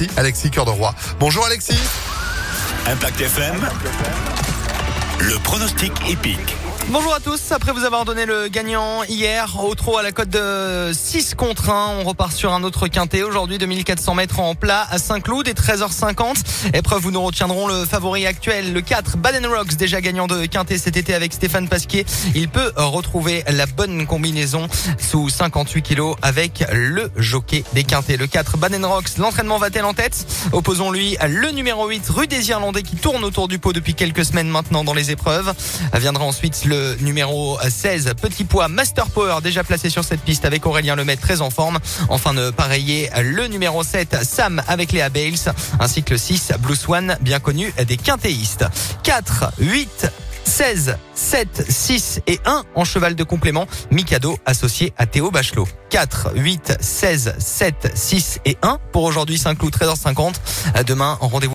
Alexis, Alexis Cœur de Roi. Bonjour Alexis. Impact FM. Le pronostic épique. Bonjour à tous, après vous avoir donné le gagnant hier au trot à la cote de 6 contre 1, on repart sur un autre quintet aujourd'hui 2400 mètres en plat à Saint-Cloud et 13h50. Épreuve où nous retiendrons le favori actuel, le 4 Baden Rocks, déjà gagnant de quintet cet été avec Stéphane Pasquier. Il peut retrouver la bonne combinaison sous 58 kilos avec le jockey des quintets. Le 4 Baden Rocks, l'entraînement va-t-elle en tête? Opposons lui le numéro 8 Rue des Irlandais qui tourne autour du pot depuis quelques semaines maintenant dans les épreuves. Viendra ensuite le numéro 16, Petit Poids Master Power, déjà placé sur cette piste avec Aurélien Lemaitre, très en forme. Enfin de pareiller le numéro 7, Sam avec Léa Bales, ainsi que le 6, Blue Swan, bien connu des quintéistes. 4, 8, 16, 7, 6 et 1 en cheval de complément. Mikado associé à Théo Bachelot. 4, 8, 16, 7, 6 et 1 pour aujourd'hui Saint-Cloud 13h50. Demain, rendez-vous